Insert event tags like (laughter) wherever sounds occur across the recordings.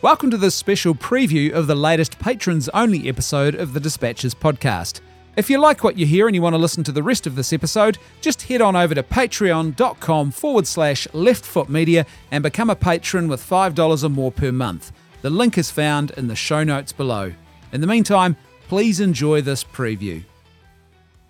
Welcome to this special preview of the latest patrons only episode of the Dispatches podcast. If you like what you hear and you want to listen to the rest of this episode, just head on over to patreon.com forward slash leftfootmedia and become a patron with $5 or more per month. The link is found in the show notes below. In the meantime, please enjoy this preview.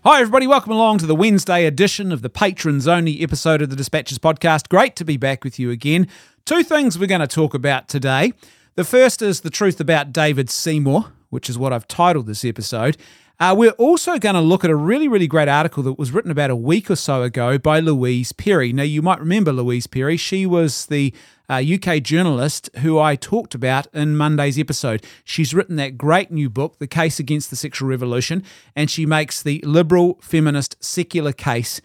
Hi, everybody. Welcome along to the Wednesday edition of the patrons only episode of the Dispatches podcast. Great to be back with you again. Two things we're going to talk about today. The first is the truth about David Seymour, which is what I've titled this episode. Uh, we're also going to look at a really, really great article that was written about a week or so ago by Louise Perry. Now, you might remember Louise Perry. She was the uh, UK journalist who I talked about in Monday's episode. She's written that great new book, The Case Against the Sexual Revolution, and she makes the liberal, feminist, secular case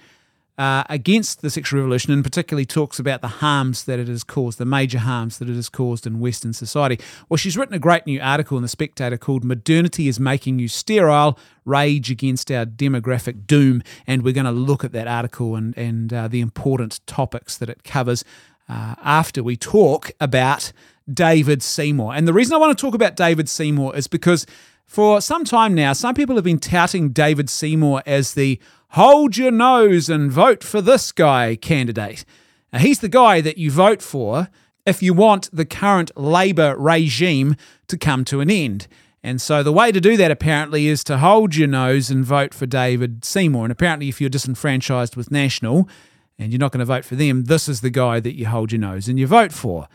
uh, against the sexual revolution and particularly talks about the harms that it has caused, the major harms that it has caused in Western society. Well, she's written a great new article in The Spectator called Modernity is Making You Sterile Rage Against Our Demographic Doom. And we're going to look at that article and, and uh, the important topics that it covers uh, after we talk about David Seymour. And the reason I want to talk about David Seymour is because for some time now, some people have been touting David Seymour as the hold your nose and vote for this guy candidate. Now, he's the guy that you vote for if you want the current Labour regime to come to an end. And so the way to do that apparently is to hold your nose and vote for David Seymour. And apparently, if you're disenfranchised with National and you're not going to vote for them, this is the guy that you hold your nose and you vote for.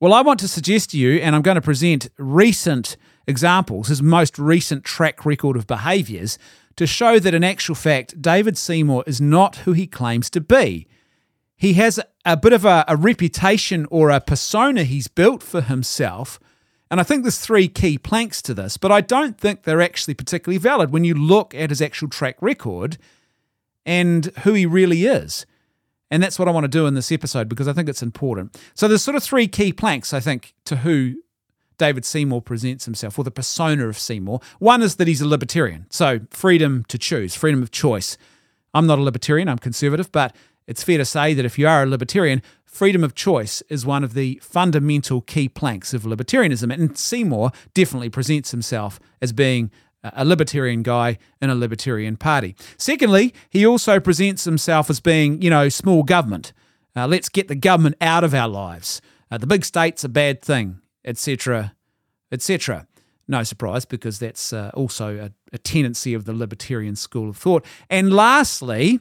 Well, I want to suggest to you, and I'm going to present recent examples, his most recent track record of behaviours, to show that in actual fact, David Seymour is not who he claims to be. He has a bit of a, a reputation or a persona he's built for himself. And I think there's three key planks to this, but I don't think they're actually particularly valid when you look at his actual track record and who he really is. And that's what I want to do in this episode because I think it's important. So there's sort of three key planks, I think, to who David Seymour presents himself, or the persona of Seymour. One is that he's a libertarian, so freedom to choose, freedom of choice. I'm not a libertarian, I'm conservative, but it's fair to say that if you are a libertarian, freedom of choice is one of the fundamental key planks of libertarianism. And Seymour definitely presents himself as being a libertarian guy in a libertarian party. Secondly, he also presents himself as being, you know, small government. Uh, let's get the government out of our lives. Uh, the big state's a bad thing etc., etc. No surprise, because that's uh, also a, a tendency of the libertarian school of thought. And lastly,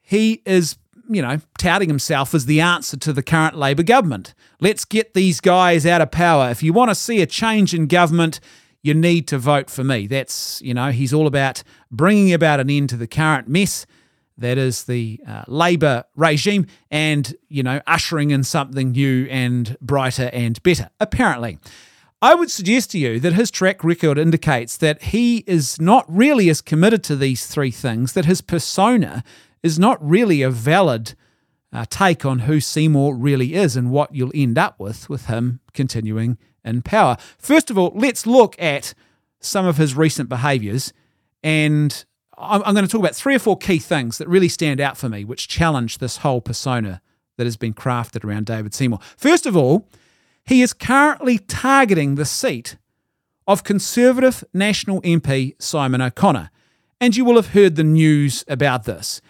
he is you know, touting himself as the answer to the current Labour government. Let's get these guys out of power. If you want to see a change in government, you need to vote for me. That's, you know, he's all about bringing about an end to the current mess that is the uh, Labour regime and, you know, ushering in something new and brighter and better, apparently. I would suggest to you that his track record indicates that he is not really as committed to these three things, that his persona is not really a valid uh, take on who Seymour really is and what you'll end up with with him continuing in power. First of all, let's look at some of his recent behaviours and I'm, I'm going to talk about three or four key things that really stand out for me, which challenge this whole persona that has been crafted around David Seymour. First of all, he is currently targeting the seat of Conservative National MP Simon O'Connor. And you will have heard the news about this.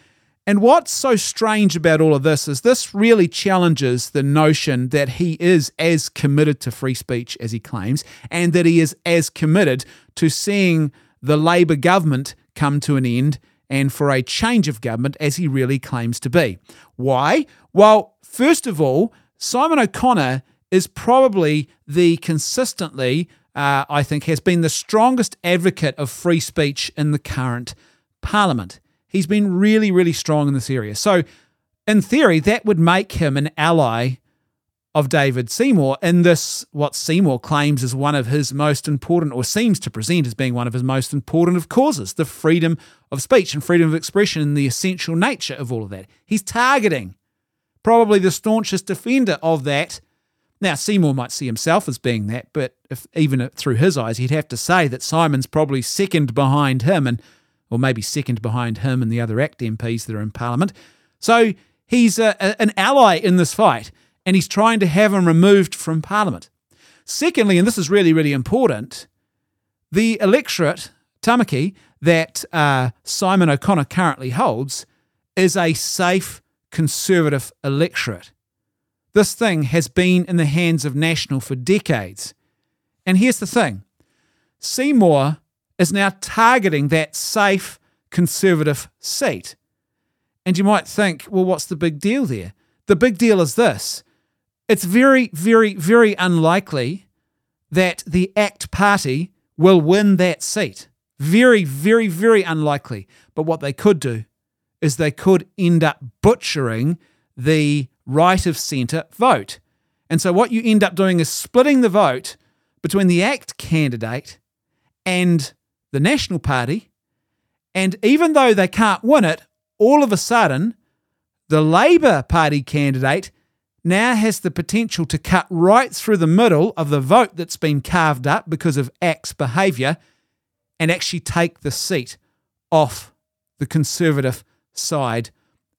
And what's so strange about all of this is this really challenges the notion that he is as committed to free speech as he claims, and that he is as committed to seeing the Labour government come to an end and for a change of government as he really claims to be. Why? Well, first of all, Simon O'Connor is probably the consistently, uh, I think, has been the strongest advocate of free speech in the current parliament. He's been really, really strong in this area. So, in theory, that would make him an ally of David Seymour in this, what Seymour claims is one of his most important, or seems to present as being one of his most important of causes the freedom of speech and freedom of expression and the essential nature of all of that. He's targeting probably the staunchest defender of that. Now, Seymour might see himself as being that, but if even through his eyes, he'd have to say that Simon's probably second behind him, and or maybe second behind him and the other ACT MPs that are in Parliament. So he's a, a, an ally in this fight and he's trying to have him removed from Parliament. Secondly, and this is really, really important, the electorate, Tamaki, that uh, Simon O'Connor currently holds is a safe conservative electorate. This thing has been in the hands of National for decades. And here's the thing Seymour is now targeting that safe conservative seat. And you might think, well, what's the big deal there? The big deal is this it's very, very, very unlikely that the ACT party will win that seat. Very, very, very unlikely. But what they could do is they could end up butchering the right of centre vote. And so what you end up doing is splitting the vote between the ACT candidate and the National Party. And even though they can't win it, all of a sudden, the Labour Party candidate now has the potential to cut right through the middle of the vote that's been carved up because of ACT's behaviour and actually take the seat off the Conservative side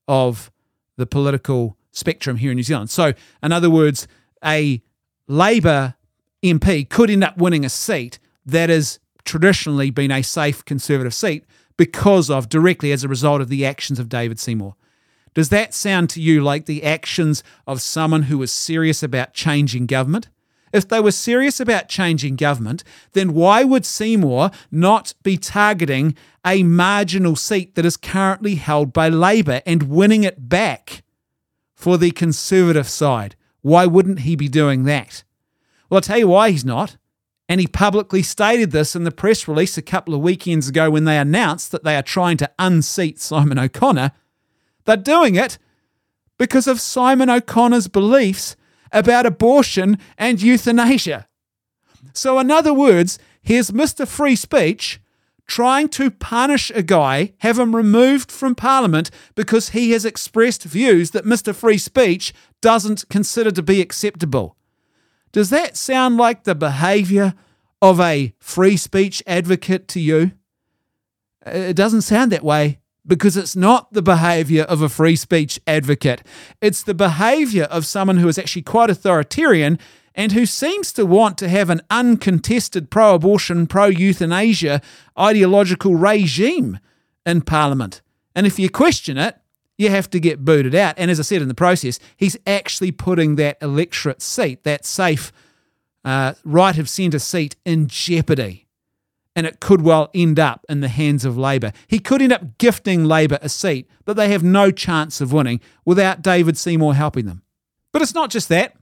of the political spectrum here in New Zealand. So, in other words, a Labour MP could end up winning a seat that has traditionally been a safe Conservative seat because of directly as a result of the actions of David Seymour. Does that sound to you like the actions of someone who was serious about changing government? If they were serious about changing government, then why would Seymour not be targeting a marginal seat that is currently held by Labour and winning it back for the Conservative side? Why wouldn't he be doing that? Well, I'll tell you why he's not. And he publicly stated this in the press release a couple of weekends ago when they announced that they are trying to unseat Simon O'Connor. They're doing it because of Simon O'Connor's beliefs about abortion and euthanasia. So, in other words, here's Mr. Free Speech trying to punish a guy, have him removed from Parliament because he has expressed views that Mr. Free Speech doesn't consider to be acceptable. Does that sound like the behaviour of a free speech advocate to you? Uh, it doesn't sound that way because it's not the behavior of a free speech advocate. It's the behavior of someone who is actually quite authoritarian and who seems to want to have an uncontested pro abortion, pro euthanasia ideological regime in Parliament. And if you question it, you have to get booted out. And as I said in the process, he's actually putting that electorate seat, that safe uh, right of centre seat, in jeopardy and it could well end up in the hands of Labour. He could end up gifting Labour a seat that they have no chance of winning without David Seymour helping them. But it's not just that.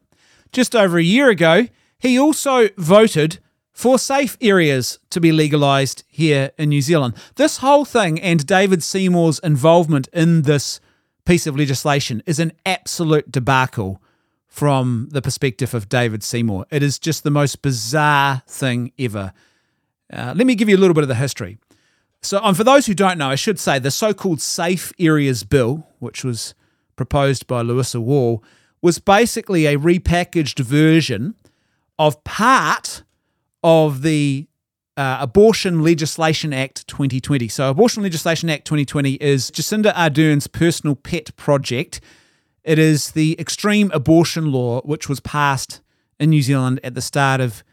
Just over a year ago, he also voted for safe areas to be legalised here in New Zealand. This whole thing and David Seymour's involvement in this piece of legislation is an absolute debacle from the perspective of David Seymour. It is just the most bizarre thing ever. Uh, let me give you a little bit of the history. So, um, for those who don't know, I should say the so called Safe Areas Bill, which was proposed by Louisa Wall, was basically a repackaged version of part of the uh, Abortion Legislation Act 2020. So, Abortion Legislation Act 2020 is Jacinda Ardern's personal pet project. It is the extreme abortion law which was passed in New Zealand at the start of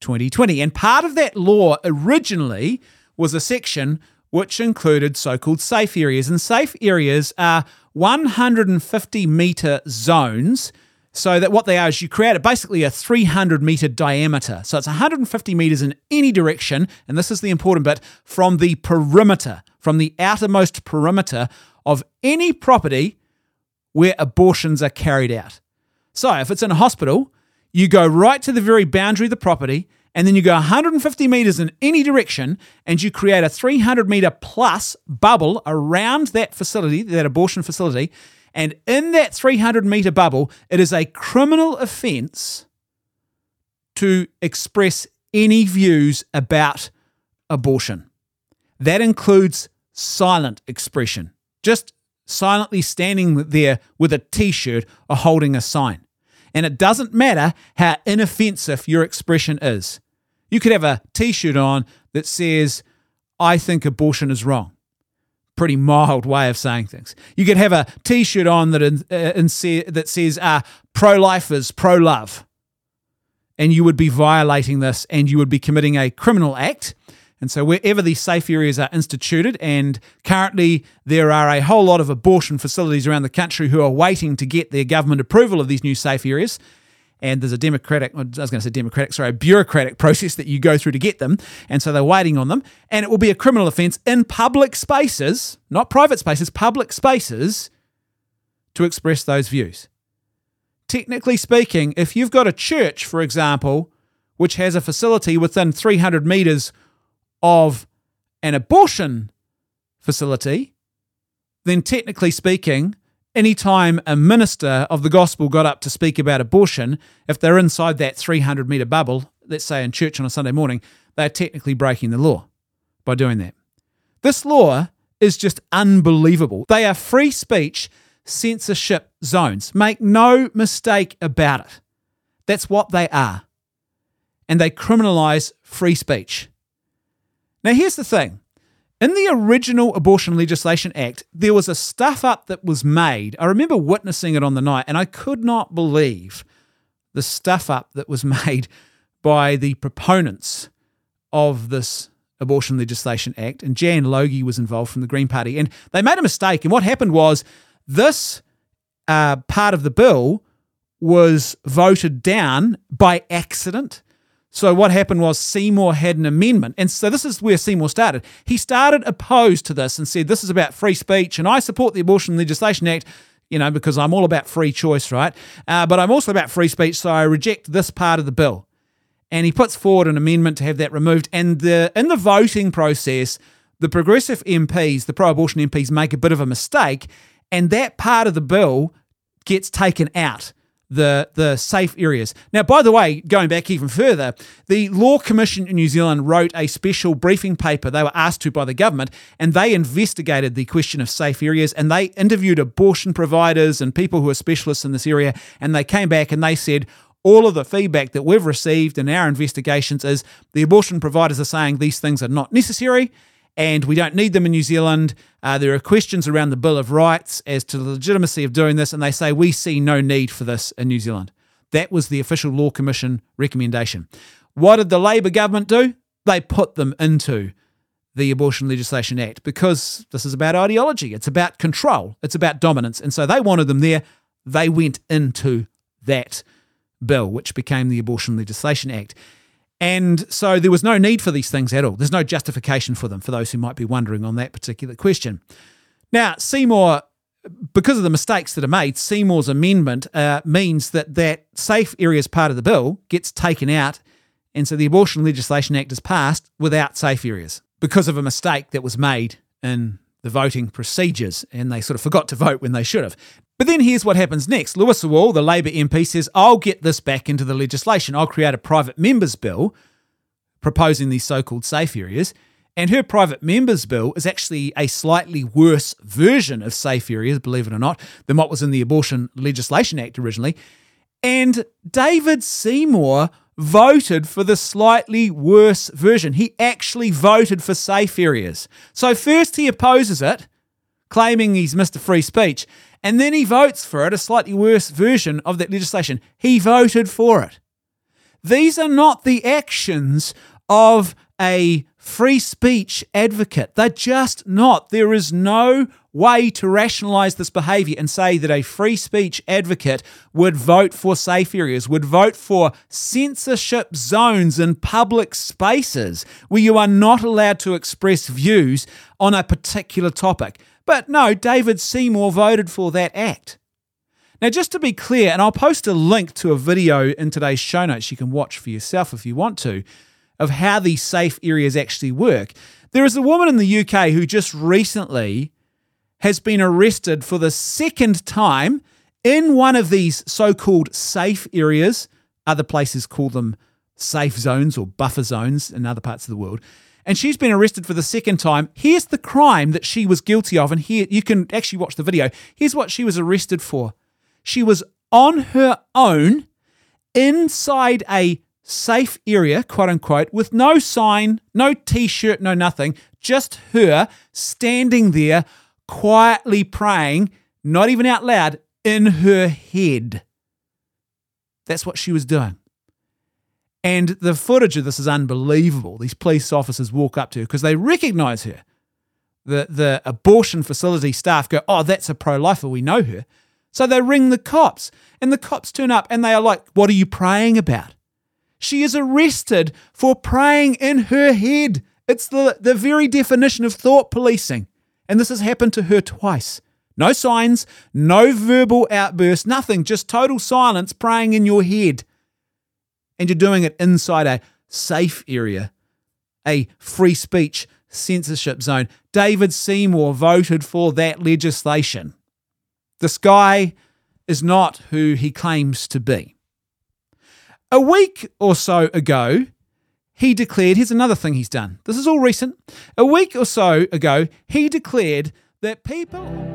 2020. And part of that law originally was a section which included so called safe areas. And safe areas are 150 metre zones. So that what they are is you create basically a 300 meter diameter. So it's 150 meters in any direction, and this is the important bit, from the perimeter, from the outermost perimeter of any property where abortions are carried out. So if it's in a hospital, you go right to the very boundary of the property, and then you go 150 meters in any direction, and you create a 300 meter plus bubble around that facility, that abortion facility. And in that 300 meter bubble, it is a criminal offense to express any views about abortion. That includes silent expression, just silently standing there with a t shirt or holding a sign. And it doesn't matter how inoffensive your expression is. You could have a t shirt on that says, I think abortion is wrong. Pretty mild way of saying things. You could have a t shirt on that, in, uh, in say, that says, uh, pro lifers, pro love. and you would be violating this and you would be committing a criminal act. And so, wherever these safe areas are instituted, and currently there are a whole lot of abortion facilities around the country who are waiting to get their government approval of these new safe areas. And there's a democratic, I was going to say democratic, sorry, bureaucratic (laughs) process that you go through to get them. And so they're waiting on them. And it will be a criminal offence in public spaces, not private spaces, public spaces, to express those views. Technically speaking, if you've got a church, for example, which has a facility within 300 metres of an abortion facility, then technically speaking, anytime a minister of the gospel got up to speak about abortion, if they're inside that 300 metre bubble, let's say in church on a Sunday morning, they're technically breaking the law by doing that. This law is just unbelievable. They are free speech censorship zones. Make no mistake about it. That's what they are. And they criminalise free speech. Now, here's the thing in the original Abortion Legislation Act, there was a stuff up that was made. I remember witnessing it on the night, and I could not believe the stuff up that was (laughs) made by the proponents of this Abortion Legislation Act. And Jan Logie was involved from the Green Party. And they made a mistake. And what happened was this uh, part of the bill was voted down by accident. So what happened was Seymour had an amendment. And so this is where Seymour started. He started opposed to this and said, This is about free speech, and I support the Abortion Legislation Act, you know, because I'm all about free choice, right? Uh, but I'm also about free speech, so I reject this part of the bill. And he puts forward an amendment to have that removed. And the in the voting process, the progressive MPs, the pro abortion MPs, make a bit of a mistake and that part of the bill gets taken out the the safe areas. Now, by the way, going back even further, the Law Commission in New Zealand wrote a special briefing paper they were asked to by the government, and they investigated the question of safe areas and they interviewed abortion providers and people who are specialists in this area, and they came back and they said. All of the feedback that we've received in our investigations is the abortion providers are saying these things are not necessary and we don't need them in New Zealand. Uh, there are questions around the Bill of Rights as to the legitimacy of doing this, and they say we see no need for this in New Zealand. That was the official Law Commission recommendation. What did the Labor government do? They put them into the Abortion Legislation Act because this is about ideology, it's about control, it's about dominance. And so they wanted them there. They went into that bill, which became the Abortion Legislation Act. And so there was no need for these things at all. There's no justification for them, for those who might be wondering on that particular question. Now, Seymour, because of the mistakes that are made, Seymour's amendment uh, means that that safe areas part of the bill gets taken out. And so the Abortion Legislation Act is passed without safe areas because of a mistake that was made in the voting procedures. And they sort of forgot to vote when they should have. But then here's what happens next. Louisa Wall, the Labour MP, says, I'll get this back into the legislation. I'll create a private members bill proposing these so called safe areas. And her private members bill is actually a slightly worse version of safe areas, believe it or not, than what was in the Abortion Legislation Act originally. And David Seymour voted for the slightly worse version. He actually voted for safe areas. So first he opposes it, claiming he's Mr. Free Speech and then he votes for it, a slightly worse version of that legislation. He voted for it. These are not the actions of a free speech advocate. They're just not. There is no way to rationalize this behavior and say that a free speech advocate would vote for safe areas, would vote for censorship zones in public spaces where you are not allowed to express views on a particular topic. But no, David Seymour voted for that act. Now, just to be clear, and I'll post a link to a video in today's show notes you can watch for yourself if you want to, of how these safe areas actually work. There is a woman in the UK who just recently has been arrested for the second time in one of these so called safe areas. Other places call them safe zones or buffer zones in other parts of the world and she's been arrested for the second time. Here's the crime that she was guilty of, and here you can actually watch the video. Here's what she was arrested for. She was on her own inside a safe area, quote unquote, with no sign, no t shirt, no nothing, just her standing there quietly praying, not even out loud, in her head. That's what she was doing. And the footage of this is unbelievable. These police officers walk up to her because they recognize her. The, the abortion facility staff go, Oh, that's a pro lifer. We know her. So they ring the cops, and the cops turn up and they are like, What are you praying about? She is arrested for praying in her head. It's the, the very definition of thought policing. And this has happened to her twice. No signs, no verbal outburst, nothing, just total silence praying in your head. And you're doing it inside a safe area, a free speech censorship zone. David Seymour voted for that legislation. This guy is not who he claims to be. A week or so ago, he declared here's another thing he's done. This is all recent. A week or so ago, he declared that people.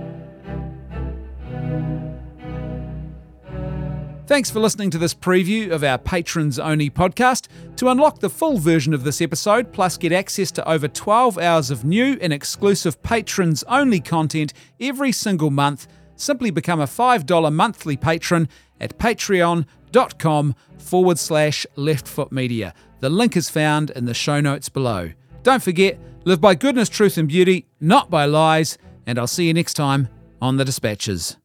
Thanks for listening to this preview of our patrons only podcast. To unlock the full version of this episode, plus get access to over 12 hours of new and exclusive patrons only content every single month, simply become a $5 monthly patron at patreon.com forward slash leftfoot media. The link is found in the show notes below. Don't forget, live by goodness, truth, and beauty, not by lies, and I'll see you next time on The Dispatches.